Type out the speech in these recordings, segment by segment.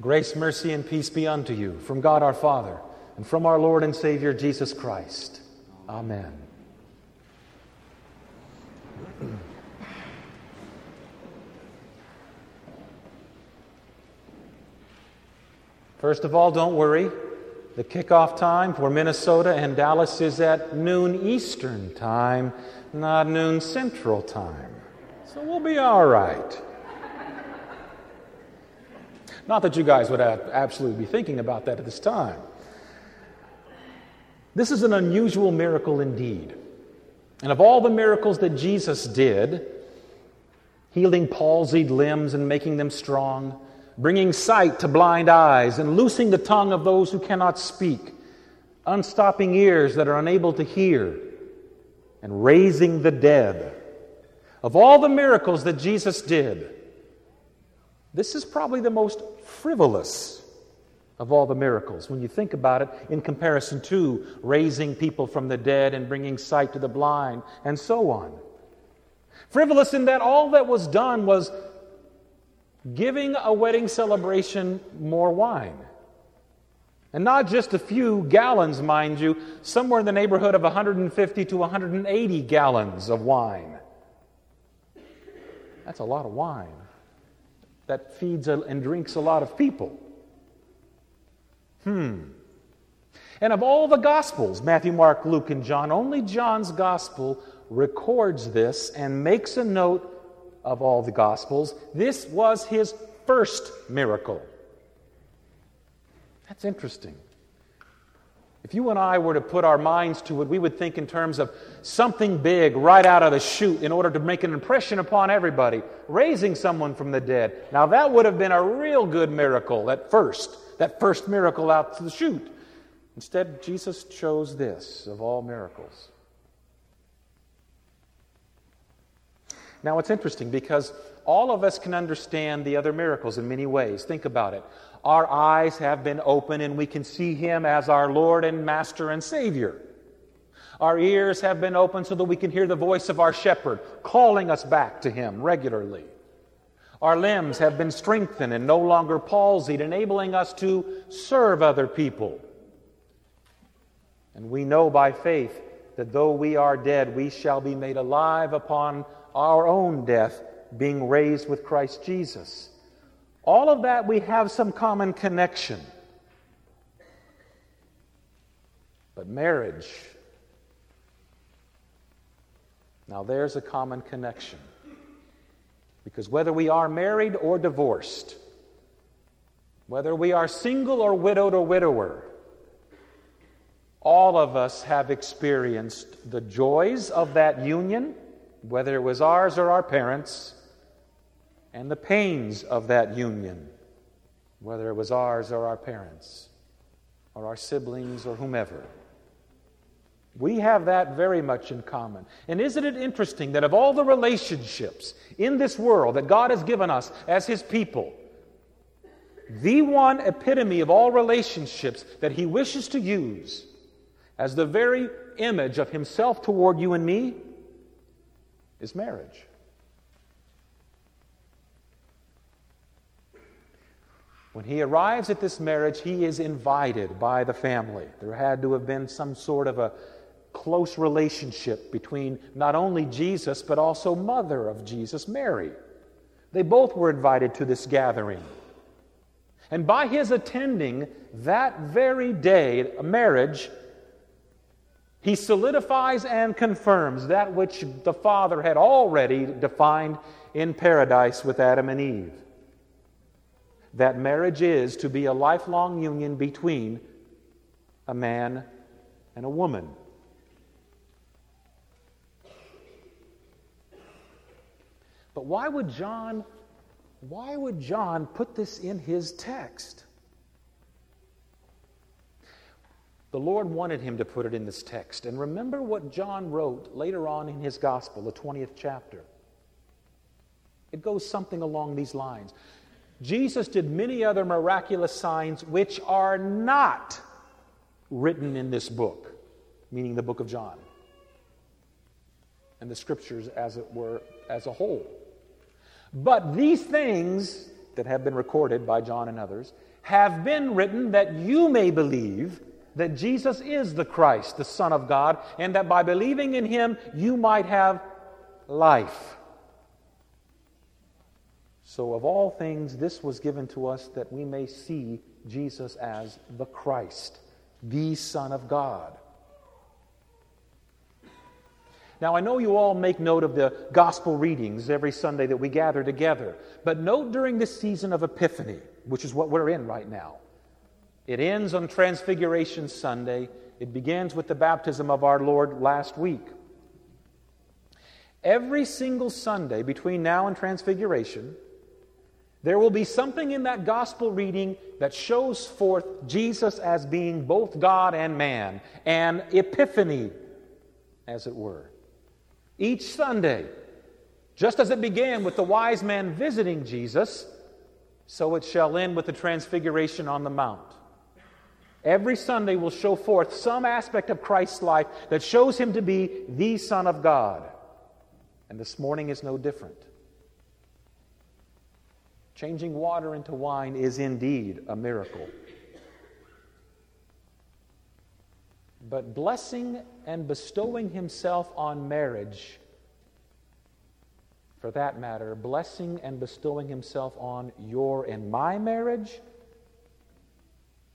Grace, mercy, and peace be unto you from God our Father and from our Lord and Savior Jesus Christ. Amen. First of all, don't worry. The kickoff time for Minnesota and Dallas is at noon Eastern time, not noon Central time. So we'll be all right. Not that you guys would absolutely be thinking about that at this time. This is an unusual miracle indeed. And of all the miracles that Jesus did, healing palsied limbs and making them strong, bringing sight to blind eyes, and loosing the tongue of those who cannot speak, unstopping ears that are unable to hear, and raising the dead. Of all the miracles that Jesus did, this is probably the most frivolous of all the miracles when you think about it in comparison to raising people from the dead and bringing sight to the blind and so on. Frivolous in that all that was done was giving a wedding celebration more wine. And not just a few gallons, mind you, somewhere in the neighborhood of 150 to 180 gallons of wine. That's a lot of wine that feeds and drinks a lot of people. Hmm. And of all the Gospels, Matthew, Mark, Luke, and John, only John's Gospel records this and makes a note of all the Gospels. This was his first miracle. That's interesting. If you and I were to put our minds to it, we would think in terms of something big right out of the chute in order to make an impression upon everybody, raising someone from the dead. Now, that would have been a real good miracle at first, that first miracle out to the chute. Instead, Jesus chose this of all miracles. Now, it's interesting because all of us can understand the other miracles in many ways. Think about it our eyes have been opened and we can see Him as our Lord and Master and Savior. Our ears have been opened so that we can hear the voice of our shepherd calling us back to Him regularly. Our limbs have been strengthened and no longer palsied, enabling us to serve other people. And we know by faith that though we are dead, we shall be made alive upon our own death, being raised with Christ Jesus. All of that we have some common connection. But marriage, now there's a common connection. Because whether we are married or divorced, whether we are single or widowed or widower, all of us have experienced the joys of that union, whether it was ours or our parents, and the pains of that union, whether it was ours or our parents, or our siblings, or whomever. We have that very much in common. And isn't it interesting that of all the relationships in this world that God has given us as His people, the one epitome of all relationships that He wishes to use as the very image of Himself toward you and me is marriage. When he arrives at this marriage, he is invited by the family. There had to have been some sort of a close relationship between not only Jesus, but also mother of Jesus, Mary. They both were invited to this gathering. And by his attending that very day, a marriage, he solidifies and confirms that which the Father had already defined in paradise with Adam and Eve that marriage is to be a lifelong union between a man and a woman. But why would John why would John put this in his text? The Lord wanted him to put it in this text. And remember what John wrote later on in his gospel, the 20th chapter. It goes something along these lines. Jesus did many other miraculous signs which are not written in this book, meaning the book of John, and the scriptures, as it were, as a whole. But these things that have been recorded by John and others have been written that you may believe that Jesus is the Christ, the Son of God, and that by believing in him you might have life. So, of all things, this was given to us that we may see Jesus as the Christ, the Son of God. Now, I know you all make note of the gospel readings every Sunday that we gather together, but note during this season of Epiphany, which is what we're in right now. It ends on Transfiguration Sunday. It begins with the baptism of our Lord last week. Every single Sunday between now and Transfiguration, there will be something in that gospel reading that shows forth Jesus as being both God and man, an epiphany, as it were. Each Sunday, just as it began with the wise man visiting Jesus, so it shall end with the transfiguration on the Mount. Every Sunday will show forth some aspect of Christ's life that shows him to be the Son of God. And this morning is no different. Changing water into wine is indeed a miracle. But blessing and bestowing himself on marriage, for that matter, blessing and bestowing himself on your and my marriage,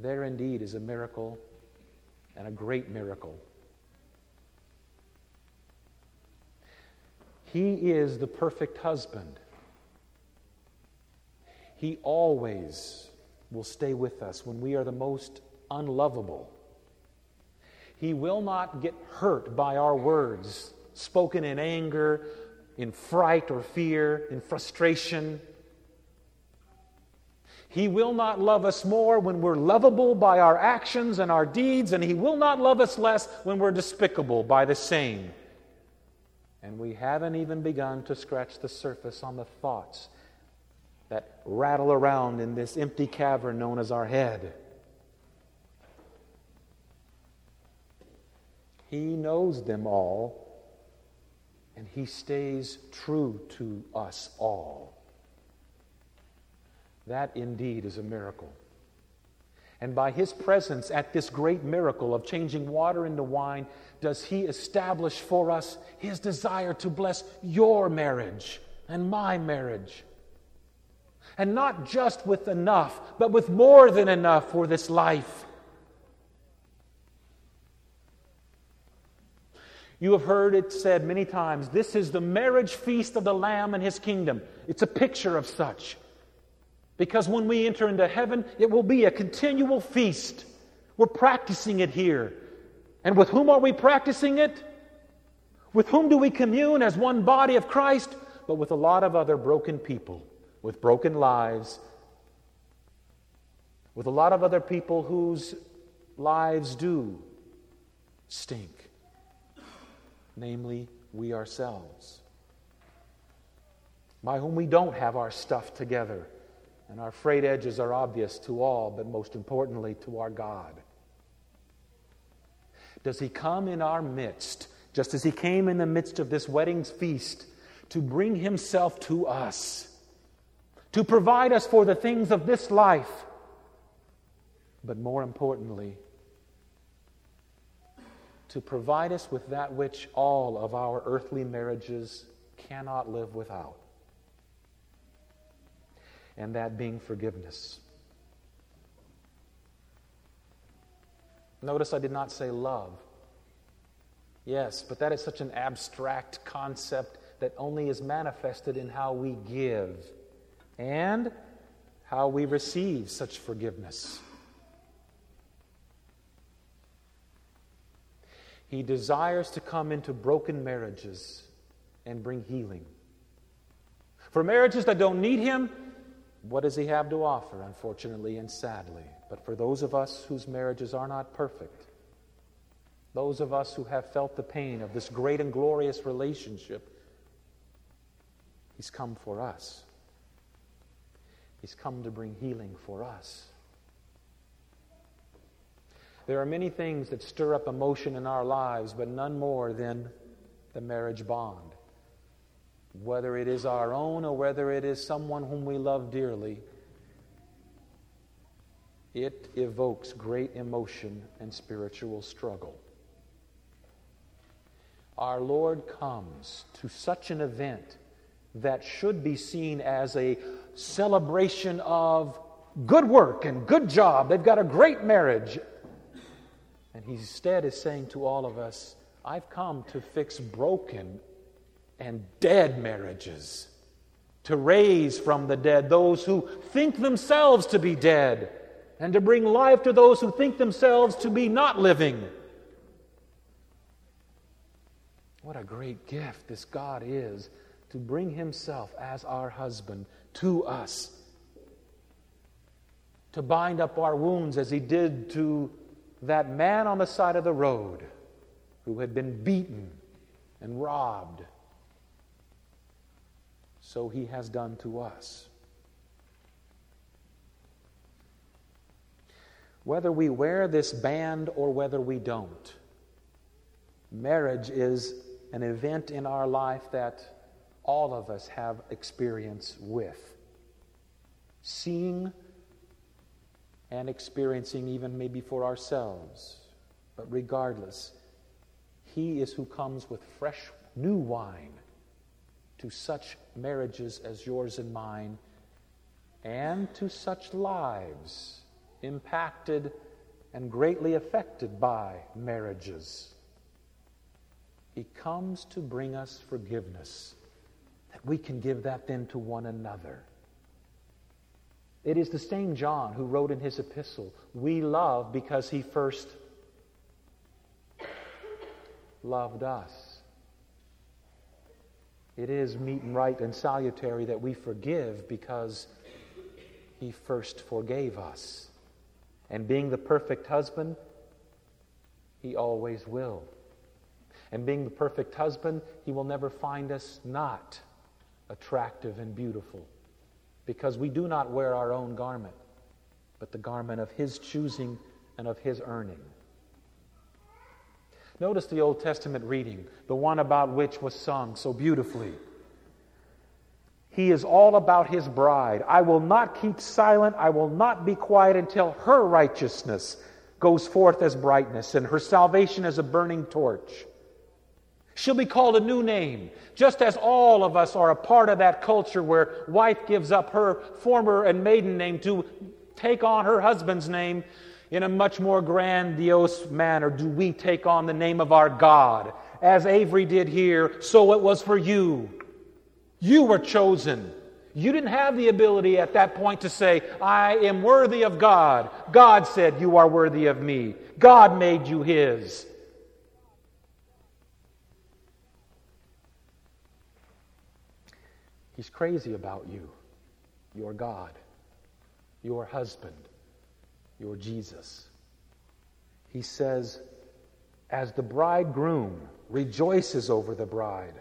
there indeed is a miracle and a great miracle. He is the perfect husband. He always will stay with us when we are the most unlovable. He will not get hurt by our words, spoken in anger, in fright or fear, in frustration. He will not love us more when we're lovable by our actions and our deeds, and He will not love us less when we're despicable by the same. And we haven't even begun to scratch the surface on the thoughts that rattle around in this empty cavern known as our head. He knows them all, and He stays true to us all. That indeed is a miracle. And by His presence at this great miracle of changing water into wine, does He establish for us His desire to bless your marriage and my marriage. And not just with enough, but with more than enough for this life. You have heard it said many times this is the marriage feast of the Lamb and His kingdom. It's a picture of such. Because when we enter into heaven, it will be a continual feast. We're practicing it here. And with whom are we practicing it? With whom do we commune as one body of Christ? But with a lot of other broken people, with broken lives, with a lot of other people whose lives do stink, namely, we ourselves, by whom we don't have our stuff together and our frayed edges are obvious to all, but most importantly, to our God. Does He come in our midst, just as He came in the midst of this wedding feast, to bring Himself to us, to provide us for the things of this life, but more importantly, to provide us with that which all of our earthly marriages cannot live without and that being forgiveness. Notice I did not say love. Yes, but that is such an abstract concept that only is manifested in how we give and how we receive such forgiveness. He desires to come into broken marriages and bring healing. For marriages that don't need Him, what does he have to offer, unfortunately and sadly? But for those of us whose marriages are not perfect, those of us who have felt the pain of this great and glorious relationship, he's come for us. He's come to bring healing for us. There are many things that stir up emotion in our lives, but none more than the marriage bond. whether it is our own or whether it is someone whom we love dearly, it evokes great emotion and spiritual struggle. Our Lord comes to such an event that should be seen as a celebration of good work and good job. They've got a great marriage. And he instead is saying to all of us, I've come to fix broken and dead marriages, to raise from the dead those who think themselves to be dead, and to bring life to those who think themselves to be not living. What a great gift this God is to bring Himself as our husband to us, to bind up our wounds as He did to that man on the side of the road who had been beaten and robbed. So He has done to us. Whether we wear this band or whether we don't, marriage is an event in our life that all of us have experience with. Seeing and experiencing, even maybe for ourselves. But regardless, He is who comes with fresh, new wine to such marriages as yours and mine, and to such lives impacted and greatly affected by marriages. He comes to bring us forgiveness, that we can give that then to one another. It is the same John who wrote in his epistle, We love because he first loved us. It is meet and right and salutary that we forgive because he first forgave us. And being the perfect husband, he always will. And being the perfect husband, he will never find us not attractive and beautiful because we do not wear our own garment, but the garment of his choosing and of his earning. Notice the Old Testament reading, the one about which was sung so beautifully. He is all about his bride. I will not keep silent. I will not be quiet until her righteousness goes forth as brightness and her salvation as a burning torch. She'll be called a new name, just as all of us are a part of that culture where wife gives up her former and maiden name to take on her husband's name in a much more grandiose manner. Do we take on the name of our God? As Avery did here, so it was for you. You were chosen. You didn't have the ability at that point to say, I am worthy of God. God said, You are worthy of me. God made you His. He's crazy about you, your God, your husband, your Jesus. He says, As the bridegroom rejoices over the bride,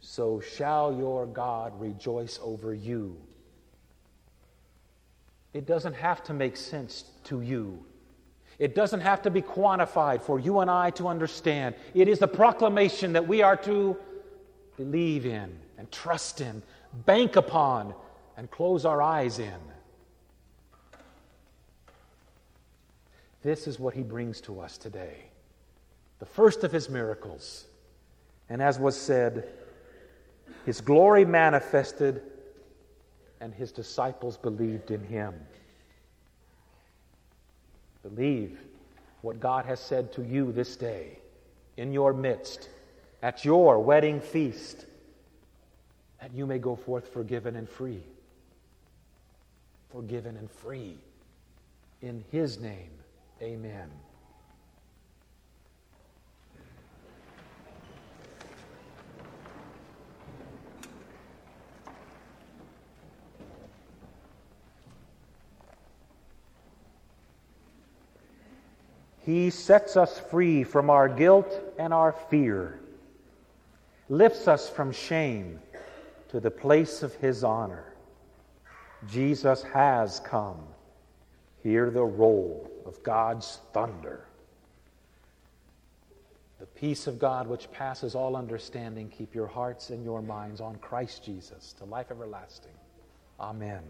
so shall your God rejoice over you. It doesn't have to make sense to you. It doesn't have to be quantified for you and I to understand. It is the proclamation that we are to believe in and trust in, bank upon, and close our eyes in. This is what he brings to us today. The first of his miracles. And as was said, his glory manifested, and his disciples believed in him. Believe what God has said to you this day in your midst at your wedding feast that you may go forth forgiven and free. Forgiven and free. In His name, amen. He sets us free from our guilt and our fear lifts us from shame to the place of his honor. Jesus has come. Hear the roll of God's thunder. The peace of God, which passes all understanding, keep your hearts and your minds on Christ Jesus to life everlasting. Amen.